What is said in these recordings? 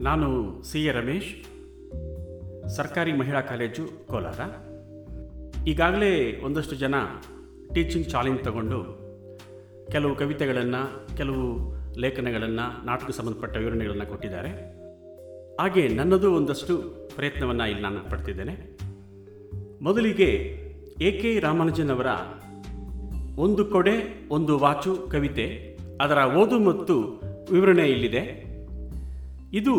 ನಾನು C A Ramesh, ಸರ್ಕಾರಿ ಮಹಿಳಾ ಕಾಲೇಜು ಕೋಲಾರ. ಈಗಾಗಲೇ ಒಂದಷ್ಟು ಜನ ಟೀಚಿಂಗ್ ಚಾಲೆಂಜ್ ತಗೊಂಡು ಕೆಲವು ಕವಿತೆಗಳನ್ನು, ಕೆಲವು ಲೇಖನಗಳನ್ನು, ನಾಟಕ ಸಂಬಂಧಪಟ್ಟ ವಿವರಣೆಗಳನ್ನು ಕೊಟ್ಟಿದ್ದಾರೆ. ಹಾಗೆ ನನ್ನದು ಒಂದಷ್ಟು ಪ್ರಯತ್ನವನ್ನು ಇಲ್ಲಿ ನಾನು ಪಡ್ತಿದ್ದೇನೆ. ಮೊದಲಿಗೆ ಎ ಕೆ ರಾಮಾನುಜನ್ ಅವರ ಒಂದು ಕೊಡೆ, ಒಂದು ವಾಚು ಕವಿತೆ, ಅದರ ಓದು ಮತ್ತು ವಿವರಣೆ ಇಲ್ಲಿದೆ. ಇದು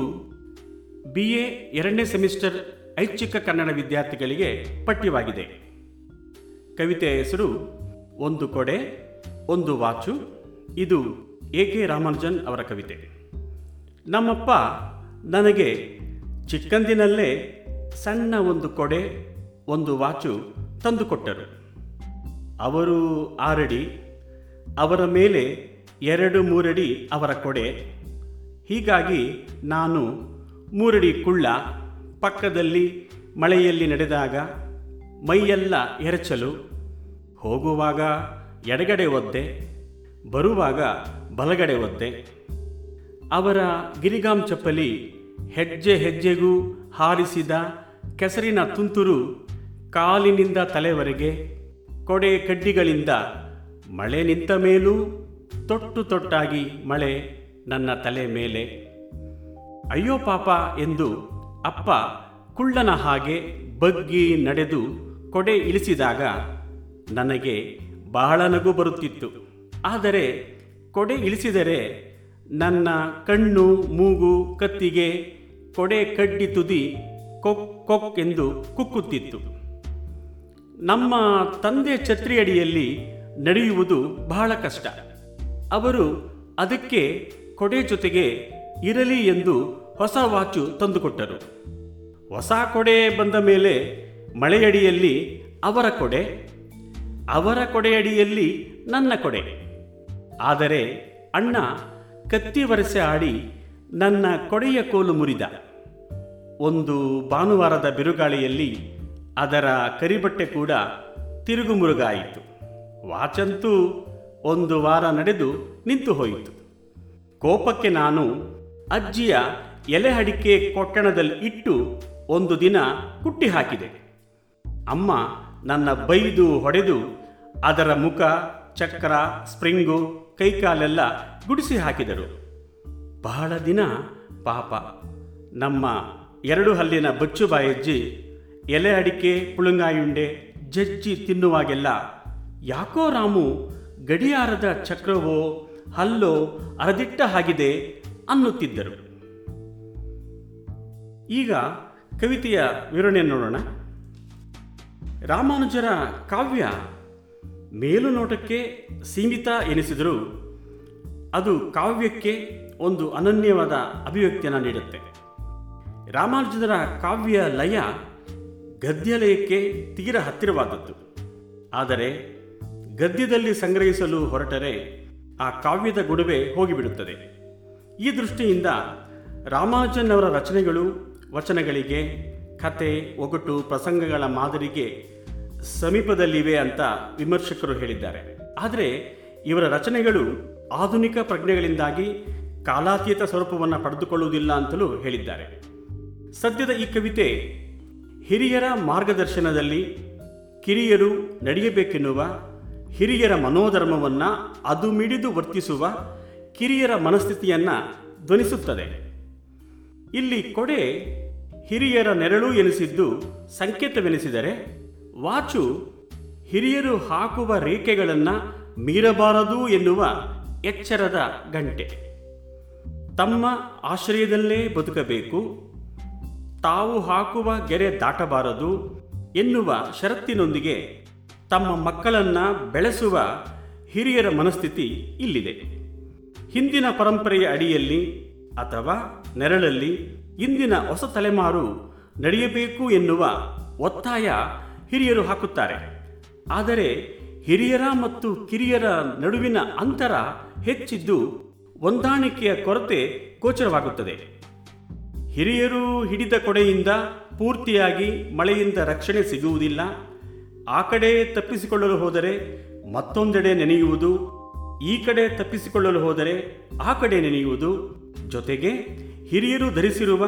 ಬಿ ಎ ಎರಡನೇ ಸೆಮಿಸ್ಟರ್ ಐಚ್ಛಿಕ ಕನ್ನಡ ವಿದ್ಯಾರ್ಥಿಗಳಿಗೆ ಪಠ್ಯವಾಗಿದೆ. ಕವಿತೆಯ ಹೆಸರು ಒಂದು ಕೊಡೆ, ಒಂದು ವಾಚು. ಇದು ಎ ಕೆ ರಾಮಾನುಜನ್ ಅವರ ಕವಿತೆ. ನಮ್ಮಪ್ಪ ನನಗೆ ಚಿಕ್ಕಂದಿನಲ್ಲೇ ಸಣ್ಣ ಒಂದು ಕೊಡೆ, ಒಂದು ವಾಚು ತಂದುಕೊಟ್ಟರು. ಅವರು ಆರಡಿ, ಅವರ ಮೇಲೆ ಎರಡು ಮೂರಡಿ ಅವರ ಕೊಡೆ ಹೀಗಾಗಿ ನಾನು ಮೂರಡಿ ಕುಳ್ಳ ಪಕ್ಕದಲ್ಲಿ ಮಳೆಯಲ್ಲಿ ನಡೆದಾಗ ಮೈಯೆಲ್ಲ ಎರಚಲು ಹೋಗುವಾಗ ಎಡಗಡೆ ಒದ್ದೆ, ಬರುವಾಗ ಬಲಗಡೆ ಒದ್ದೆ. ಅವರ ಗಿರಿಗಾಮ್ ಚಪ್ಪಲಿ ಹೆಜ್ಜೆ ಹೆಜ್ಜೆಗೂ ಹಾರಿಸಿದ ಕೆಸರಿನ ತುಂತುರು ಕಾಲಿನಿಂದ ತಲೆವರೆಗೆ ಕೊಡೆ ಕಡ್ಡಿಗಳಿಂದ ಮಳೆ ನಿಂತ ಮೇಲೂ ತೊಟ್ಟು ತೊಟ್ಟಾಗಿ ಮಳೆ ನನ್ನ ತಲೆ ಮೇಲೆ. ಅಯ್ಯೋ ಪಾಪ ಎಂದು ಅಪ್ಪ ಕುಳ್ಳನ ಹಾಗೆ ಬಗ್ಗಿ ನಡೆದು ಕೊಡೆ ಇಳಿಸಿದಾಗ ನನಗೆ ಬಹಳ ನಗು ಬರುತ್ತಿತ್ತು. ಆದರೆ ಕೊಡೆ ಇಳಿಸಿದರೆ ನನ್ನ ಕಣ್ಣು, ಮೂಗು, ಕತ್ತಿಗೆ ಕೊಡೆ ಕಡ್ಡಿ ತುದಿ ಕೊಕ್ ಕೊಕ್ ಎಂದು ಕುಕ್ಕುತ್ತಿತ್ತು. ನಮ್ಮ ತಂದೆ ಛತ್ರಿಯಡಿಯಲ್ಲಿ ನಡೆಯುವುದು ಬಹಳ ಕಷ್ಟ. ಅವರು ಅದಕ್ಕೆ ಕೊಡೆ ಜೊತೆಗೆ ಇರಲಿ ಎಂದು ಹೊಸ ವಾಚು ತಂದುಕೊಟ್ಟರು. ಹೊಸ ಕೊಡೆ ಬಂದ ಮೇಲೆ ಮಳೆಯಡಿಯಲ್ಲಿ ಅವರ ಕೊಡೆ, ಅವರ ಕೊಡೆಯಡಿಯಲ್ಲಿ ನನ್ನ ಕೊಡೆ. ಆದರೆ ಅಣ್ಣ ಕತ್ತಿ ವರಸೆ ಆಡಿ ನನ್ನ ಕೊಡೆಯ ಕೋಲು ಮುರಿದ. ಒಂದು ಭಾನುವಾರದ ಬಿರುಗಾಳಿಯಲ್ಲಿ ಅದರ ಕರಿಬಟ್ಟೆ ಕೂಡ ತಿರುಗುಮುರುಗಾಯಿತು. ವಾಚಂತೂ ಒಂದು ವಾರ ನಡೆದು ನಿಂತು ಹೋಯಿತು. ಕೋಪಕ್ಕೆ ನಾನು ಅಜ್ಜಿಯ ಎಲೆ ಅಡಿಕೆ ಕೊಟ್ಟಣದಲ್ಲಿ ಇಟ್ಟು ಒಂದು ದಿನ ಕುಟ್ಟಿ ಹಾಕಿದೆ. ಅಮ್ಮ ನನ್ನ ಬೈದು ಹೊಡೆದು ಅದರ ಮುಖ, ಚಕ್ರ, ಸ್ಪ್ರಿಂಗು, ಕೈಕಾಲೆಲ್ಲ ಗುಡಿಸಿ ಹಾಕಿದರು. ಬಹಳ ದಿನ ಪಾಪ. ನಮ್ಮ ಎರಡು ಹಲ್ಲಿನ ಬಚ್ಚು ಬಾಯಜ್ಜಿ ಎಲೆ ಅಡಿಕೆ, ಪುಳುಂಗಾಯುಂಡೆ, ಜಜ್ಜಿ ತಿನ್ನುವಾಗೆಲ್ಲ ಯಾಕೋ ರಾಮು ಗಡಿಯಾರದ ಚಕ್ರವೋ ಹಲ್ಲೋ ಅರದಿಟ್ಟ ಹಾಗಿದೆ ಅನ್ನುತ್ತಿದ್ದರು. ಈಗ ಕವಿತೆಯ ವಿವರಣೆಯನ್ನು ನೋಡೋಣ. ರಾಮಾನುಜರ ಕಾವ್ಯ ಮೇಲುನೋಟಕ್ಕೆ ಸೀಮಿತ ಎನಿಸಿದರೂ ಅದು ಕಾವ್ಯಕ್ಕೆ ಒಂದು ಅನನ್ಯವಾದ ಅಭಿವ್ಯಕ್ತಿಯನ್ನು ನೀಡುತ್ತೆ. ರಾಮಾನುಜರ ಕಾವ್ಯ ಲಯ ಗದ್ಯಲಯಕ್ಕೆ ತೀರ ಹತ್ತಿರವಾದದ್ದು. ಆದರೆ ಗದ್ಯದಲ್ಲಿ ಸಂಗ್ರಹಿಸಲು ಹೊರಟರೆ ಆ ಕಾವ್ಯದ ಗುಣವೇ ಹೋಗಿಬಿಡುತ್ತದೆ. ಈ ದೃಷ್ಟಿಯಿಂದ ರಾಮಾನುಜನ್ ಅವರ ರಚನೆಗಳು, ವಚನಗಳಿಗೆ, ಕತೆ, ಒಗಟು, ಪ್ರಸಂಗಗಳ ಮಾದರಿಗೆ ಸಮೀಪದಲ್ಲಿವೆ ಅಂತ ವಿಮರ್ಶಕರು ಹೇಳಿದ್ದಾರೆ. ಆದರೆ ಇವರ ರಚನೆಗಳು ಆಧುನಿಕ ಪ್ರಜ್ಞೆಗಳಿಂದಾಗಿ ಕಾಲಾತೀತ ಸ್ವರೂಪವನ್ನು ಪಡೆದುಕೊಳ್ಳುವುದಿಲ್ಲ ಅಂತಲೂ ಹೇಳಿದ್ದಾರೆ. ಸದ್ಯದ ಈ ಕವಿತೆ ಹಿರಿಯರ ಮಾರ್ಗದರ್ಶನದಲ್ಲಿ ಕಿರಿಯರು ನಡೆಯಬೇಕೆನ್ನುವ ಹಿರಿಯರ ಮನೋಧರ್ಮವನ್ನು ಅದು ಮಿಡಿದು ವರ್ತಿಸುವ ಕಿರಿಯರ ಮನಸ್ಥಿತಿಯನ್ನು ಧ್ವನಿಸುತ್ತದೆ. ಇಲ್ಲಿ ಕೊಡೆ ಹಿರಿಯರ ನೆರಳು ಎನಿಸಿದ್ದು ಸಂಕೇತವೆನಿಸಿದರೆ, ವಾಚು ಹಿರಿಯರು ಹಾಕುವ ರೇಖೆಗಳನ್ನು ಮೀರಬಾರದು ಎನ್ನುವ ಎಚ್ಚರದ ಗಂಟೆ. ತಮ್ಮ ಆಶ್ರಯದಲ್ಲೇ ಬದುಕಬೇಕು, ತಾವು ಹಾಕುವ ಗೆರೆ ದಾಟಬಾರದು ಎನ್ನುವ ಷರತ್ತಿನೊಂದಿಗೆ ತಮ್ಮ ಮಕ್ಕಳನ್ನು ಬೆಳೆಸುವ ಹಿರಿಯರ ಮನಸ್ಥಿತಿ ಇಲ್ಲಿದೆ. ಹಿಂದಿನ ಪರಂಪರೆಯ ಅಡಿಯಲ್ಲಿ ಅಥವಾ ನೆರಳಲ್ಲಿ ಇಂದಿನ ಹೊಸ ತಲೆಮಾರು ನಡೆಯಬೇಕು ಎನ್ನುವ ಒತ್ತಾಯ ಹಿರಿಯರು ಹಾಕುತ್ತಾರೆ. ಆದರೆ ಹಿರಿಯರ ಮತ್ತು ಕಿರಿಯರ ನಡುವಿನ ಅಂತರ ಹೆಚ್ಚಿದ್ದು ಹೊಂದಾಣಿಕೆಯ ಕೊರತೆ ಗೋಚರವಾಗುತ್ತದೆ. ಹಿರಿಯರು ಹಿಡಿದ ಕೊಡೆಯಿಂದ ಪೂರ್ತಿಯಾಗಿ ಮಳೆಯಿಂದ ರಕ್ಷಣೆ ಸಿಗುವುದಿಲ್ಲ. ಆ ಕಡೆ ತಪ್ಪಿಸಿಕೊಳ್ಳಲು ಹೋದರೆ ಮತ್ತೊಂದೆಡೆ ನೆನೆಯುವುದು, ಈ ಕಡೆ ತಪ್ಪಿಸಿಕೊಳ್ಳಲು ಹೋದರೆ ಆ ಕಡೆ ನೆನೆಯುವುದು. ಜೊತೆಗೆ ಹಿರಿಯರು ಧರಿಸಿರುವ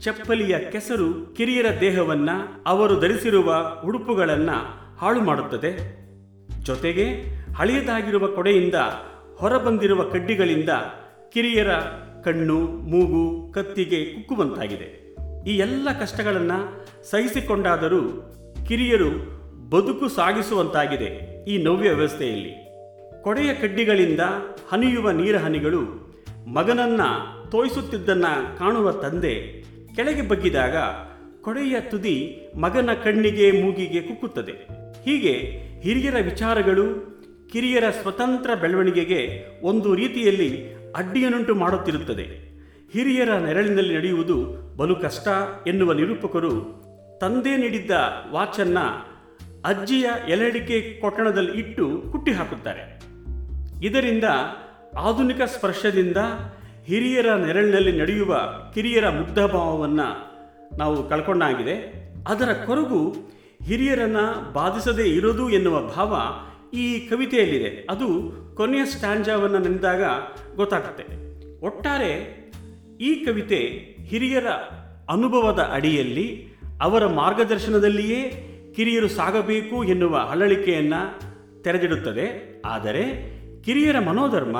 ಚಪ್ಪಲಿಯ ಕೆಸರು ಕಿರಿಯರ ದೇಹವನ್ನ ಅವರು ಧರಿಸಿರುವ ಉಡುಪುಗಳನ್ನು ಹಾಳು ಮಾಡುತ್ತದೆ. ಜೊತೆಗೆ ಹಳೆಯದಾಗಿರುವ ಕೊಡೆಯಿಂದ ಹೊರಬಂದಿರುವ ಕಡ್ಡಿಗಳಿಂದ ಕಿರಿಯರ ಕಣ್ಣು, ಮೂಗು, ಕತ್ತಿಗೆ ಕುಕ್ಕುವಂತಾಗಿದೆ. ಈ ಎಲ್ಲ ಕಷ್ಟಗಳನ್ನು ಸಹಿಸಿಕೊಂಡಾದರೂ ಕಿರಿಯರು ಬದುಕು ಸಾಗಿಸುವಂತಾಗಿದೆ ಈ ನವ್ಯ ವ್ಯವಸ್ಥೆಯಲ್ಲಿ. ಕೊಡೆಯ ಕಡ್ಡಿಗಳಿಂದ ಹನಿಯುವ ನೀರ ಹನಿಗಳು ಮಗನನ್ನ ತೋಯಿಸುತ್ತಿದ್ದನ್ನ ಕಾಣುವ ತಂದೆ ಕೆಳಗೆ ಬಗ್ಗಿದಾಗ ಕೊಡೆಯ ತುದಿ ಮಗನ ಕಣ್ಣಿಗೆ ಮೂಗಿಗೆ ಕುಕ್ಕುತ್ತದೆ. ಹೀಗೆ ಹಿರಿಯರ ವಿಚಾರಗಳು ಕಿರಿಯರ ಸ್ವತಂತ್ರ ಬೆಳವಣಿಗೆಗೆ ಒಂದು ರೀತಿಯಲ್ಲಿ ಅಡ್ಡಿಯನ್ನುಂಟು ಮಾಡುತ್ತಿರುತ್ತದೆ. ಹಿರಿಯರ ನೆರಳಿನಲ್ಲಿ ನಡೆಯುವುದು ಬಲು ಕಷ್ಟ ಎನ್ನುವ ನಿರೂಪಕರು ತಂದೆ ನೀಡಿದ್ದ ವಾಚನ್ನ ಅಜ್ಜಿಯ ಎಲೆಡಿಕೆ ಕೊಟ್ಟಣದಲ್ಲಿ ಇಟ್ಟು ಕುಟ್ಟಿ ಹಾಕುತ್ತಾರೆ. ಇದರಿಂದ ಆಧುನಿಕ ಸ್ಪರ್ಶದಿಂದ ಹಿರಿಯರ ನೆರಳಿನಲ್ಲಿ ನಡೆಯುವ ಕಿರಿಯರ ಮುಗ್ಧಭಾವವನ್ನು ನಾವು ಕಳ್ಕೊಂಡಾಗಿದೆ. ಅದರ ಕೊರಗು ಹಿರಿಯರನ್ನು ಬಾಧಿಸದೇ ಇರೋದು ಎನ್ನುವ ಭಾವ ಈ ಕವಿತೆಯಲ್ಲಿದೆ. ಅದು ಕೊನೆಯ ಸ್ಟ್ಯಾಂಜಾವನ್ನು ನೆನೆದಾಗ ಗೊತ್ತಾಗುತ್ತೆ. ಒಟ್ಟಾರೆ ಈ ಕವಿತೆ ಹಿರಿಯರ ಅನುಭವದ ಅಡಿಯಲ್ಲಿ ಅವರ ಮಾರ್ಗದರ್ಶನದಲ್ಲಿಯೇ ಕಿರಿಯರು ಸಾಗಬೇಕು ಎನ್ನುವ ಹಳಳಿಕೆಯನ್ನು ತೆರೆದಿಡುತ್ತದೆ. ಆದರೆ ಕಿರಿಯರ ಮನೋಧರ್ಮ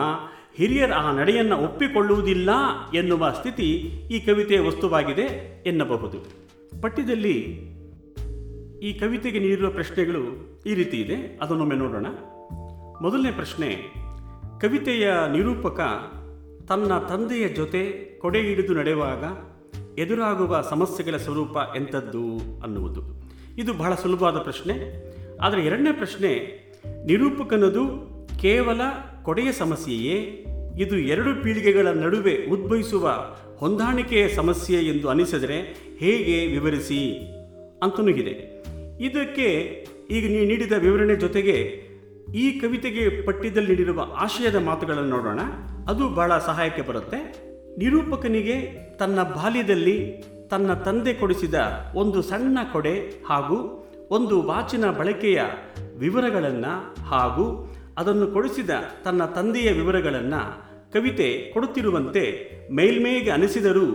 ಹಿರಿಯರ ಆ ನಡೆಯನ್ನು ಒಪ್ಪಿಕೊಳ್ಳುವುದಿಲ್ಲ ಎನ್ನುವ ಸ್ಥಿತಿ ಈ ಕವಿತೆಯ ವಸ್ತುವಾಗಿದೆ ಎನ್ನಬಹುದು. ಪಠ್ಯದಲ್ಲಿ ಈ ಕವಿತೆಗೆ ನೀಡಿರುವ ಪ್ರಶ್ನೆಗಳು ಈ ರೀತಿ ಇದೆ. ಅದನ್ನೊಮ್ಮೆ ನೋಡೋಣ. ಮೊದಲನೇ ಪ್ರಶ್ನೆ, ಕವಿತೆಯ ನಿರೂಪಕ ತನ್ನ ತಂದೆಯ ಜೊತೆ ಕೊಡೆ ಹಿಡಿದು ನಡೆಯುವಾಗ ಎದುರಾಗುವ ಸಮಸ್ಯೆಗಳ ಸ್ವರೂಪ ಎಂಥದ್ದು ಅನ್ನುವುದು. ಇದು ಬಹಳ ಸುಲಭವಾದ ಪ್ರಶ್ನೆ. ಆದರೆ ಎರಡನೇ ಪ್ರಶ್ನೆ, ನಿರೂಪಕನದು ಕೇವಲ ಕೊಡೆಯ ಸಮಸ್ಯೆಯೇ? ಇದು ಎರಡು ಪೀಳಿಗೆಗಳ ನಡುವೆ ಉದ್ಭವಿಸುವ ಹೊಂದಾಣಿಕೆಯ ಸಮಸ್ಯೆ ಎಂದು ಅನಿಸಿದರೆ ಹೇಗೆ ವಿವರಿಸಿ? ಅಂತನೂ ಇದೆ ಇದಕ್ಕೆ ಈಗ ನೀವು ನೀಡಿದ ವಿವರಣೆ ಜೊತೆಗೆ ಈ ಕವಿತೆಗೆ ಪಠ್ಯದಲ್ಲಿ ನೀಡಿರುವ ಆಶಯದ ಮಾತುಗಳನ್ನು ನೋಡೋಣ. ಅದು ಬಹಳ ಸಹಾಯಕ್ಕೆ ಬರುತ್ತೆ. ನಿರೂಪಕನಿಗೆ ತನ್ನ ಬಾಲ್ಯದಲ್ಲಿ ತನ್ನ ತಂದೆ ಕೊಡಿಸಿದ ಒಂದು ಸಣ್ಣ ಕೊಡೆ ಹಾಗೂ ಒಂದು ವಾಚಿನ ಬಳಕೆಯ ವಿವರಗಳನ್ನು ಹಾಗೂ ಅದನ್ನು ಕೊಡಿಸಿದ ತನ್ನ ತಂದೆಯ ವಿವರಗಳನ್ನು ಕವಿತೆ ಕೊಡುತ್ತಿರುವಂತೆ ಮೇಲ್ಮೇಗೆ ಅನಿಸಿದರೂ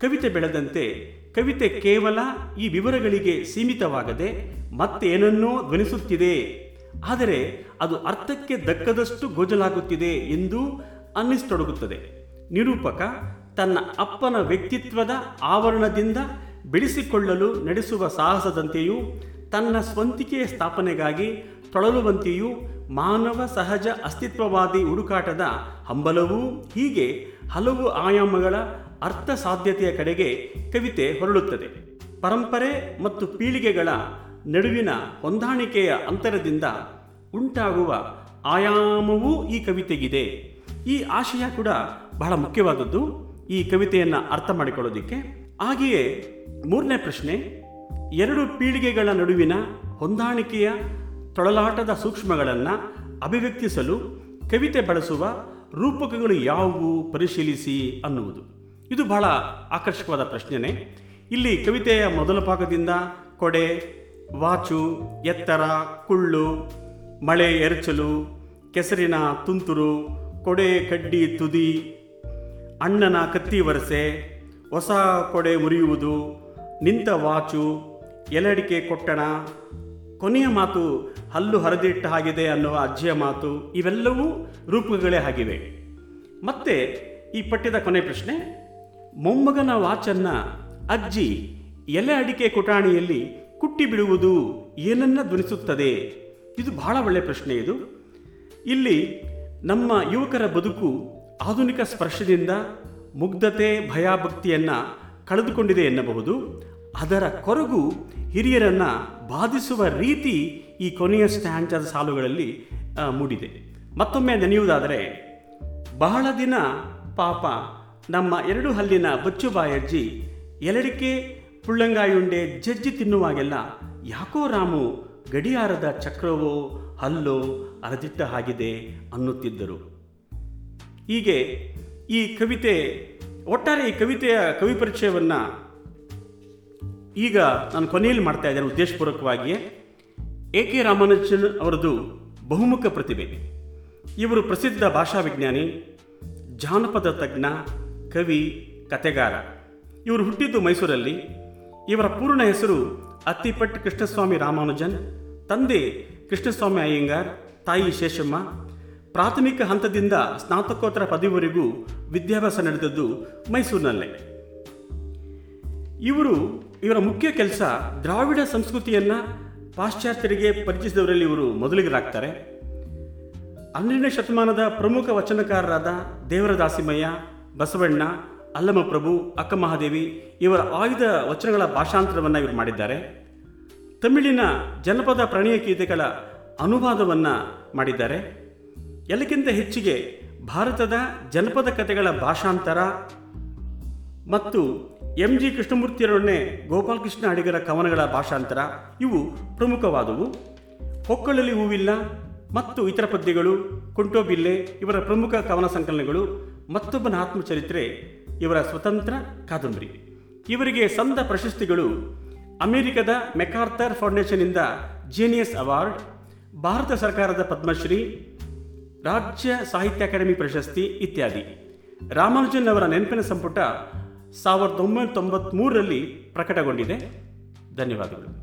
ಕವಿತೆ ಬೆಳೆದಂತೆ ಕವಿತೆ ಕೇವಲ ಈ ವಿವರಗಳಿಗೆ ಸೀಮಿತವಾಗದೆ ಮತ್ತೇನನ್ನೋ ಧ್ವನಿಸುತ್ತಿದೆ. ಆದರೆ ಅದು ಅರ್ಥಕ್ಕೆ ದಕ್ಕದಷ್ಟು ಗೋಜಲಾಗುತ್ತಿದೆ ಎಂದು ಅನ್ನಿಸ್ತೊಡಗುತ್ತದೆ. ನಿರೂಪಕ ತನ್ನ ಅಪ್ಪನ ವ್ಯಕ್ತಿತ್ವದ ಆವರಣದಿಂದ ಬಿಡಿಸಿಕೊಳ್ಳಲು ನಡೆಸುವ ಸಾಹಸದಂತೆಯೂ, ತನ್ನ ಸ್ವಂತಿಕೆಯ ಸ್ಥಾಪನೆಗಾಗಿ ತೊಳಲುವಂತೆಯೂ ಮಾನವ ಸಹಜ ಅಸ್ತಿತ್ವವಾದಿ ಹುಡುಕಾಟದ ಹಂಬಲವೂ ಹೀಗೆ ಹಲವು ಆಯಾಮಗಳ ಅರ್ಥ ಸಾಧ್ಯತೆಯ ಕಡೆಗೆ ಕವಿತೆ ಹೊರಳುತ್ತದೆ. ಪರಂಪರೆ ಮತ್ತು ಪೀಳಿಗೆಗಳ ನಡುವಿನ ಹೊಂದಾಣಿಕೆಯ ಅಂತರದಿಂದ ಉಂಟಾಗುವ ಆಯಾಮವೂ ಈ ಕವಿತೆಗಿದೆ. ಈ ಆಶಯ ಕೂಡ ಬಹಳ ಮುಖ್ಯವಾದದ್ದು. ಈ ಕವಿತೆಯನ್ನು ಅರ್ಥ ಮಾಡಿಕೊಳ್ಳೋದಿಕ್ಕೆ ಹಾಗೆಯೇ ಮೂರನೇ ಪ್ರಶ್ನೆ, ಎರಡು ಪೀಳಿಗೆಗಳ ನಡುವಿನ ಹೊಂದಾಣಿಕೆಯ ತೊಳಲಾಟದ ಸೂಕ್ಷ್ಮಗಳನ್ನು ಅಭಿವ್ಯಕ್ತಿಸಲು ಕವಿತೆ ಬಳಸುವ ರೂಪಕಗಳು ಯಾವುವು ಪರಿಶೀಲಿಸಿ ಅನ್ನುವುದು. ಇದು ಬಹಳ ಆಕರ್ಷಕವಾದ ಪ್ರಶ್ನೆನೇ. ಇಲ್ಲಿ ಕವಿತೆಯ ಮೊದಲ ಭಾಗದಿಂದ ಕೊಡೆ, ವಾಚು, ಎತ್ತರ, ಕುಳ್ಳು, ಮಳೆ, ಎರಚಲು, ಕೆಸರಿನ ತುಂತುರು, ಕೊಡೆ, ಕಡ್ಡಿ, ತುದಿ ಅಣ್ಣನ ಕತ್ತಿ ವರಸೆ, ಹೊಸ ಕೊಡೆ ಮುರಿಯುವುದು, ನಿಂತ ವಾಚು, ಎಲಡಿಕೆ ಕೊಟ್ಟಣ, ಕೊನೆಯ ಮಾತು ಹಲ್ಲು ಹರಿದಿಟ್ಟ ಹಾಗಿದೆ ಅನ್ನುವ ಅಜ್ಜಿಯ ಮಾತು, ಇವೆಲ್ಲವೂ ರೂಪಗಳೇ ಆಗಿವೆ. ಮತ್ತೆ ಈ ಪಠ್ಯದ ಕೊನೆ ಪ್ರಶ್ನೆ, ಮೊಮ್ಮಗನ ವಾಚನ್ನ ಅಜ್ಜಿ ಎಲೆ ಅಡಿಕೆ ಕುಟಾಣಿಯಲ್ಲಿ ಕುಟ್ಟಿ ಬಿಡುವುದು ಏನನ್ನ ಧ್ವನಿಸುತ್ತದೆ? ಇದು ಬಹಳ ಒಳ್ಳೆಯ ಪ್ರಶ್ನೆ ಇದು. ಇಲ್ಲಿ ನಮ್ಮ ಯುವಕರ ಬದುಕು ಆಧುನಿಕ ಸ್ಪರ್ಶದಿಂದ ಮುಗ್ಧತೆ, ಭಯಭಕ್ತಿಯನ್ನು ಕಳೆದುಕೊಂಡಿದೆ ಎನ್ನಬಹುದು. ಅದರ ಕೊರಗು ಹಿರಿಯರನ್ನು ಬಾಧಿಸುವ ರೀತಿ ಈ ಕೊನೆಯ ಸ್ಟ್ಯಾಂಚದ ಸಾಲುಗಳಲ್ಲಿ ಮೂಡಿದೆ. ಮತ್ತೊಮ್ಮೆ ನೆನೆಯುವುದಾದರೆ, ಬಹಳ ದಿನ ಪಾಪ ನಮ್ಮ ಎರಡು ಹಲ್ಲಿನ ಬಚ್ಚುಬಾಯಜ್ಜಿ ಎಲಡಿಕೆ, ಪುಳ್ಳಂಗಾಯುಂಡೆ ಜಜ್ಜಿ ತಿನ್ನುವಾಗೆಲ್ಲ ಯಾಕೋ ರಾಮು ಗಡಿಯಾರದ ಚಕ್ರವೋ, ಹಲ್ಲೋ ಅರದಿಟ್ಟ ಹಾಗಿದೆ ಅನ್ನುತ್ತಿದ್ದರು. ಹೀಗೆ ಈ ಕವಿತೆ, ಒಟ್ಟಾರೆ ಈ ಕವಿತೆಯ ಕವಿ ಪರಿಚಯವನ್ನು ಈಗ ನಾನು ಕೊನೆಯಲ್ಲಿ ಮಾಡ್ತಾ ಇದ್ದೇನೆ ಉದ್ದೇಶಪೂರ್ವಕವಾಗಿಯೇ. ಎ ಕೆ ರಾಮಾನುಜನ್ ಅವರದು ಬಹುಮುಖ ಪ್ರತಿಭೆ. ಇವರು ಪ್ರಸಿದ್ಧ ಭಾಷಾ ವಿಜ್ಞಾನಿ, ಜಾನಪದ ತಜ್ಞ, ಕವಿ ಕತೆಗಾರ ಇವರು ಹುಟ್ಟಿದ್ದು ಮೈಸೂರಲ್ಲಿ. ಇವರ ಪೂರ್ಣ ಹೆಸರು ಅತ್ತಿಪಟ್ ಕೃಷ್ಣಸ್ವಾಮಿ ರಾಮಾನುಜನ್, ತಂದೆ ಕೃಷ್ಣಸ್ವಾಮಿ ಅಯ್ಯಂಗಾರ್, ತಾಯಿ ಶೇಷಮ್ಮ ಪ್ರಾಥಮಿಕ ಹಂತದಿಂದ ಸ್ನಾತಕೋತ್ತರ ಪದವಿವರೆಗೂ ವಿದ್ಯಾಭ್ಯಾಸ ನಡೆದದ್ದು ಮೈಸೂರಿನಲ್ಲೇ. ಇವರು, ಇವರ ಮುಖ್ಯ ಕೆಲಸ ದ್ರಾವಿಡ ಸಂಸ್ಕೃತಿಯನ್ನು ಪಾಶ್ಚಾತ್ಯರಿಗೆ ಪರಿಚಯಿಸಿದವರಲ್ಲಿ ಇವರು ಮೊದಲಿಗರಾಗ್ತಾರೆ. ಹನ್ನೆರಡನೇ ಶತಮಾನದ ಪ್ರಮುಖ ವಚನಕಾರರಾದ ದೇವರದಾಸಿಮಯ್ಯ, ಬಸವಣ್ಣ, ಅಲ್ಲಮಪ್ರಭು, ಅಕ್ಕಮಹಾದೇವಿ ಇವರ ಆಯುಧ ವಚನಗಳ ಭಾಷಾಂತರವನ್ನು ಇವರು ಮಾಡಿದ್ದಾರೆ. ತಮಿಳಿನ ಜನಪದ ಪ್ರಣಯ ಗೀತೆಗಳ ಅನುವಾದವನ್ನು ಮಾಡಿದ್ದಾರೆ. ಎಲ್ಲಕ್ಕಿಂತ ಹೆಚ್ಚಿಗೆ ಭಾರತದ ಜನಪದ ಕಥೆಗಳ ಭಾಷಾಂತರ ಮತ್ತು ಎಂ ಜಿ ಕೃಷ್ಣಮೂರ್ತಿಯರೊಡನೆ ಗೋಪಾಲಕೃಷ್ಣ ಅಡಿಗರ ಕವನಗಳ ಭಾಷಾಂತರ. ಇವು ಪ್ರಮುಖವಾದವು. ಹೊಕ್ಕಳಲ್ಲಿ ಹೂವಿಲ್ಲ ಮತ್ತು ಇತರ ಪದ್ಯಗಳು, ಕುಂಟೋಬಿಲ್ಲೆ ಇವರ ಪ್ರಮುಖ ಕವನ ಸಂಕಲನಗಳು, ಮತ್ತೊಬ್ಬನ ಆತ್ಮಚರಿತ್ರೆ ಇವರ ಸ್ವತಂತ್ರ ಕಾದಂಬರಿ. ಇವರಿಗೆ ಸಂದ ಪ್ರಶಸ್ತಿಗಳು ಅಮೆರಿಕದ ಮೆಕಾರ್ಥರ್ ಫೌಂಡೇಶನ್ನಿಂದ ಜೀನಿಯಸ್ ಅವಾರ್ಡ್, ಭಾರತ ಸರ್ಕಾರದ ಪದ್ಮಶ್ರೀ ರಾಜ್ಯ ಸಾಹಿತ್ಯ ಅಕಾಡೆಮಿ ಪ್ರಶಸ್ತಿ ಇತ್ಯಾದಿ. ರಾಮಾನುಜನ್ ಅವರ ನೆನಪಿನ ಸಂಪುಟ ಸಾವಿರದ ಒಂಬೈನೂರ ತೊಂಬತ್ಮೂರರಲ್ಲಿ ಪ್ರಕಟಗೊಂಡಿದೆ. ಧನ್ಯವಾದಗಳು.